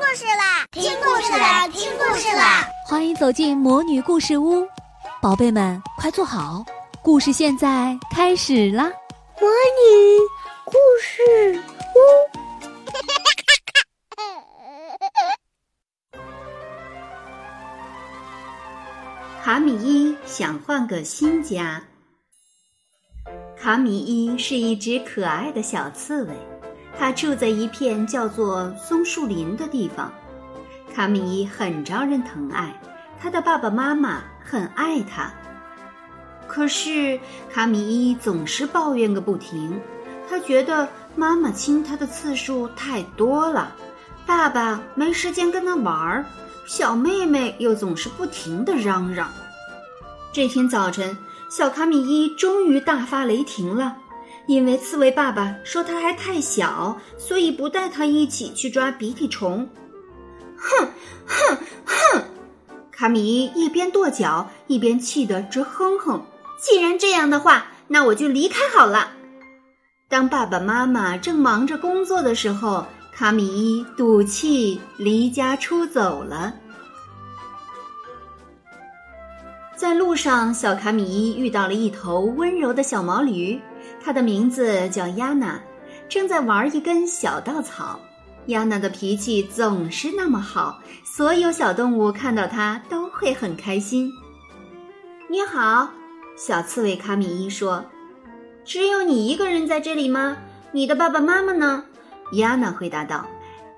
故事啦！听故事啦！听故事啦！欢迎走进魔女故事屋，宝贝们快坐好，故事现在开始啦！魔女故事屋，卡米伊想换个新家。卡米伊是一只可爱的小刺猬。他住在一片叫做松树林的地方，卡米伊很招人疼爱，他的爸爸妈妈很爱他。可是卡米伊总是抱怨个不停，他觉得妈妈亲他的次数太多了，爸爸没时间跟他玩儿，小妹妹又总是不停的嚷嚷。这天早晨，小卡米伊终于大发雷霆了。因为刺猬爸爸说他还太小，所以不带他一起去抓鼻涕虫。哼哼哼！卡米一边跺脚一边气得直哼哼。既然这样的话，那我就离开好了。当爸爸妈妈正忙着工作的时候，卡米伊赌气离家出走了。在路上，小卡米伊遇到了一头温柔的小毛驴。它的名字叫亚娜，正在玩一根小稻草。亚娜的脾气总是那么好，所有小动物看到它都会很开心。你好，小刺猬卡米伊说：“只有你一个人在这里吗？你的爸爸妈妈呢？”亚娜回答道：“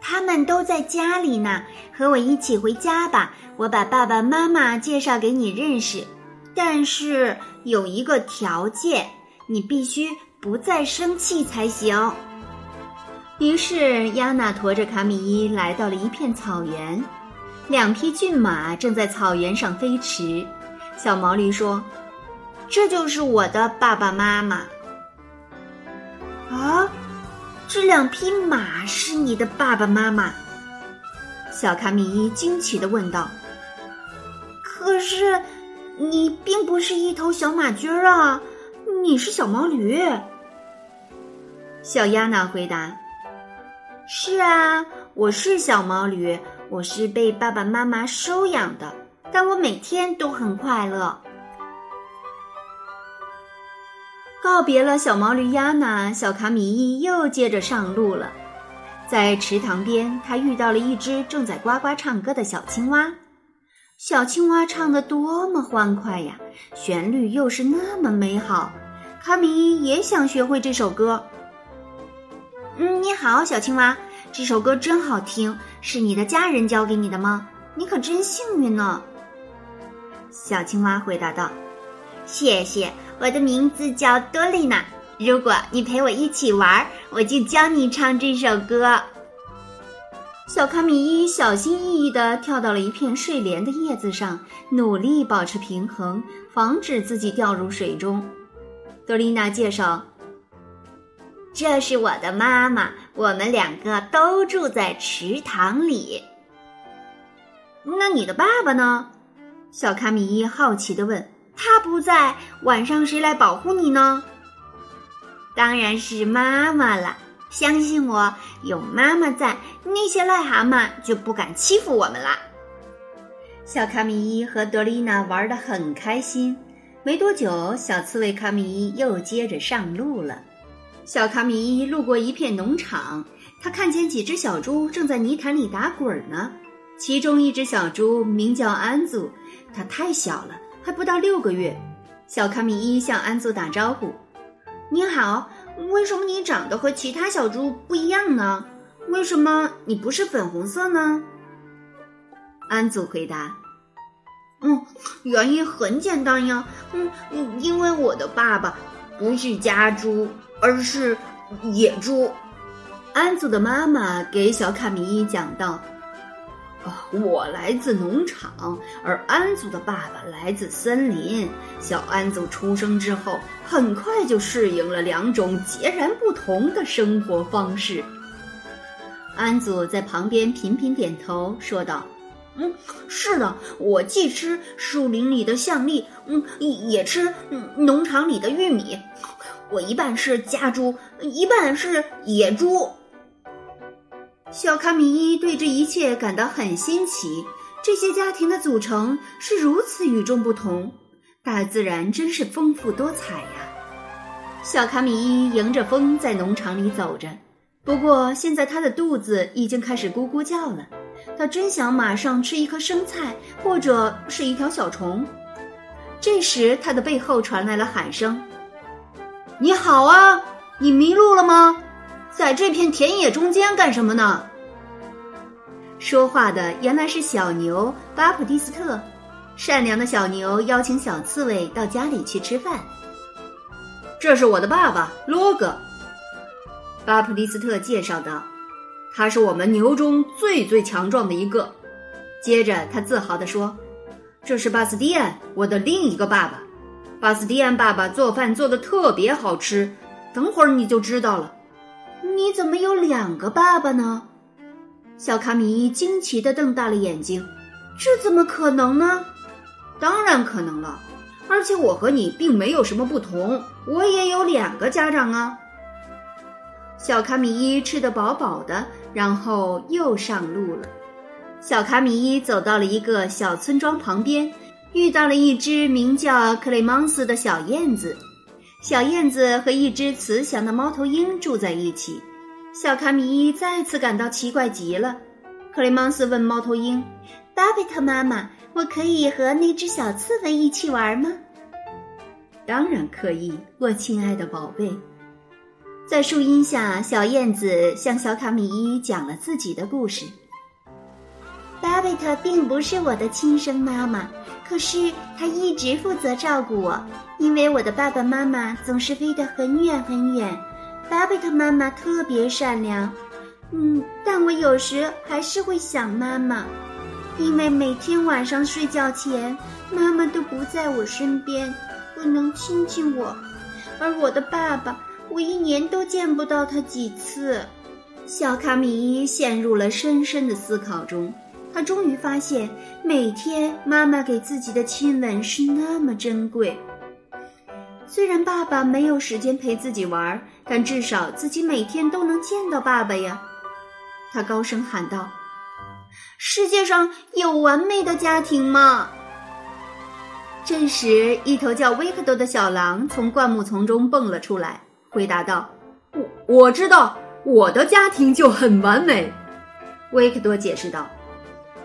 他们都在家里呢，和我一起回家吧。我把爸爸妈妈介绍给你认识，但是有一个条件。”你必须不再生气才行。于是，亚娜驮着卡米伊来到了一片草原，两匹骏马正在草原上飞驰。小毛驴说：“这就是我的爸爸妈妈。”啊，这两匹马是你的爸爸妈妈？小卡米伊惊奇的问道。“可是，你并不是一头小马驹儿啊。”你是小毛驴，小亚娜回答：“是啊，我是小毛驴，我是被爸爸妈妈收养的，但我每天都很快乐。”告别了小毛驴亚娜，小卡米伊又接着上路了。在池塘边，他遇到了一只正在呱呱唱歌的小青蛙。小青蛙唱的多么欢快呀，旋律又是那么美好。卡米伊也想学会这首歌。嗯，你好，小青蛙，这首歌真好听，是你的家人教给你的吗？你可真幸运呢。小青蛙回答道：“谢谢，我的名字叫多丽娜。如果你陪我一起玩，我就教你唱这首歌。”小卡米伊小心翼翼地跳到了一片睡莲的叶子上，努力保持平衡，防止自己掉入水中。多丽娜介绍：“这是我的妈妈，我们两个都住在池塘里。”那你的爸爸呢？小卡米伊好奇的问。“他不在，晚上谁来保护你呢？”当然是妈妈了。相信我，有妈妈在，那些癞蛤蟆就不敢欺负我们了。小卡米伊和德丽娜玩的很开心。没多久，小刺猬卡米伊又接着上路了。小卡米伊路过一片农场，他看见几只小猪正在泥潭里打滚呢。其中一只小猪名叫安祖，它太小了，还不到六个月。小卡米伊向安祖打招呼：“你好，为什么你长得和其他小猪不一样呢？为什么你不是粉红色呢？”安祖回答。嗯，原因很简单呀。嗯，因为我的爸爸不是家猪，而是野猪。安祖的妈妈给小卡米伊讲道：“哦，我来自农场，而安祖的爸爸来自森林。小安祖出生之后，很快就适应了两种截然不同的生活方式。”安祖在旁边频频点头，说道。嗯，是的，我既吃树林里的橡栗，嗯，也吃农场里的玉米。我一半是家猪，一半是野猪。小卡米伊对这一切感到很新奇。这些家庭的组成是如此与众不同，大自然真是丰富多彩呀！小卡米伊迎着风在农场里走着，不过现在他的肚子已经开始咕咕叫了。他真想马上吃一颗生菜，或者是一条小虫。这时，他的背后传来了喊声：“你好啊，你迷路了吗？在这片田野中间干什么呢？”说话的原来是小牛巴普蒂斯特。善良的小牛邀请小刺猬到家里去吃饭。这是我的爸爸罗格，巴普蒂斯特介绍道：“他是我们牛中最最强壮的一个。”接着他自豪地说：“这是巴斯蒂安，我的另一个爸爸。巴斯蒂安爸爸做饭做的特别好吃，等会儿你就知道了。你怎么有两个爸爸呢？”小卡米惊奇地瞪大了眼睛，这怎么可能呢？当然可能了，而且我和你并没有什么不同，我也有两个家长啊。小卡米伊吃得饱饱的，然后又上路了。小卡米伊走到了一个小村庄旁边，遇到了一只名叫克雷芒斯的小燕子。小燕子和一只慈祥的猫头鹰住在一起。小卡米伊再次感到奇怪极了。克雷芒斯问猫头鹰：“巴贝特妈妈，我可以和那只小刺猬一起玩吗？”“当然可以，我亲爱的宝贝。”在树荫下，小燕子向小卡米伊讲了自己的故事。巴贝特并不是我的亲生妈妈，可是她一直负责照顾我，因为我的爸爸妈妈总是飞得很远很远。巴贝特妈妈特别善良，嗯，但我有时还是会想妈妈，因为每天晚上睡觉前，妈妈都不在我身边，不能亲亲我，而我的爸爸，我一年都见不到他几次。小卡米伊陷入了深深的思考中，他终于发现，每天妈妈给自己的亲吻是那么珍贵。虽然爸爸没有时间陪自己玩，但至少自己每天都能见到爸爸呀！他高声喊道：“世界上有完美的家庭吗？”这时，一头叫维克多的小狼从灌木丛中蹦了出来，回答道：“我我知道，我的家庭就很完美。”维克多解释道。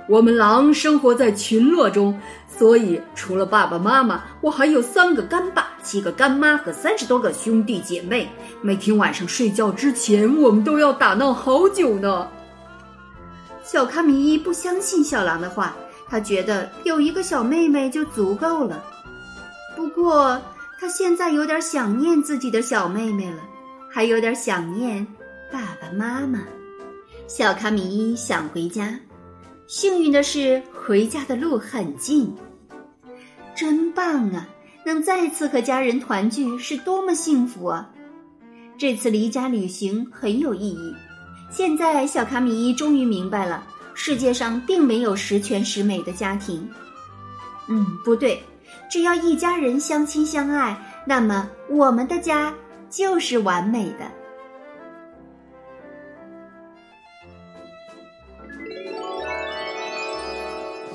我们狼生活在群落中，所以除了爸爸妈妈，我还有三个干爸、七个干妈和三十多个兄弟姐妹。每天晚上睡觉之前，我们都要打闹好久呢。小卡米伊不相信小狼的话，他觉得有一个小妹妹就足够了。不过他现在有点想念自己的小妹妹了，还有点想念爸爸妈妈。小卡米伊想回家。幸运的是，回家的路很近，真棒啊！能再次和家人团聚是多么幸福啊！这次离家旅行很有意义。现在，小卡米伊终于明白了，世界上并没有十全十美的家庭。嗯，不对，只要一家人相亲相爱，那么我们的家就是完美的。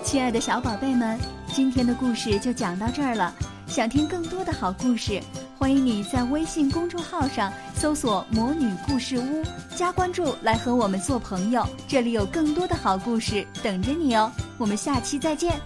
亲爱的小宝贝们，今天的故事就讲到这儿了。想听更多的好故事，欢迎你在微信公众号上搜索“魔女故事屋”，加关注来和我们做朋友。这里有更多的好故事等着你哦。我们下期再见。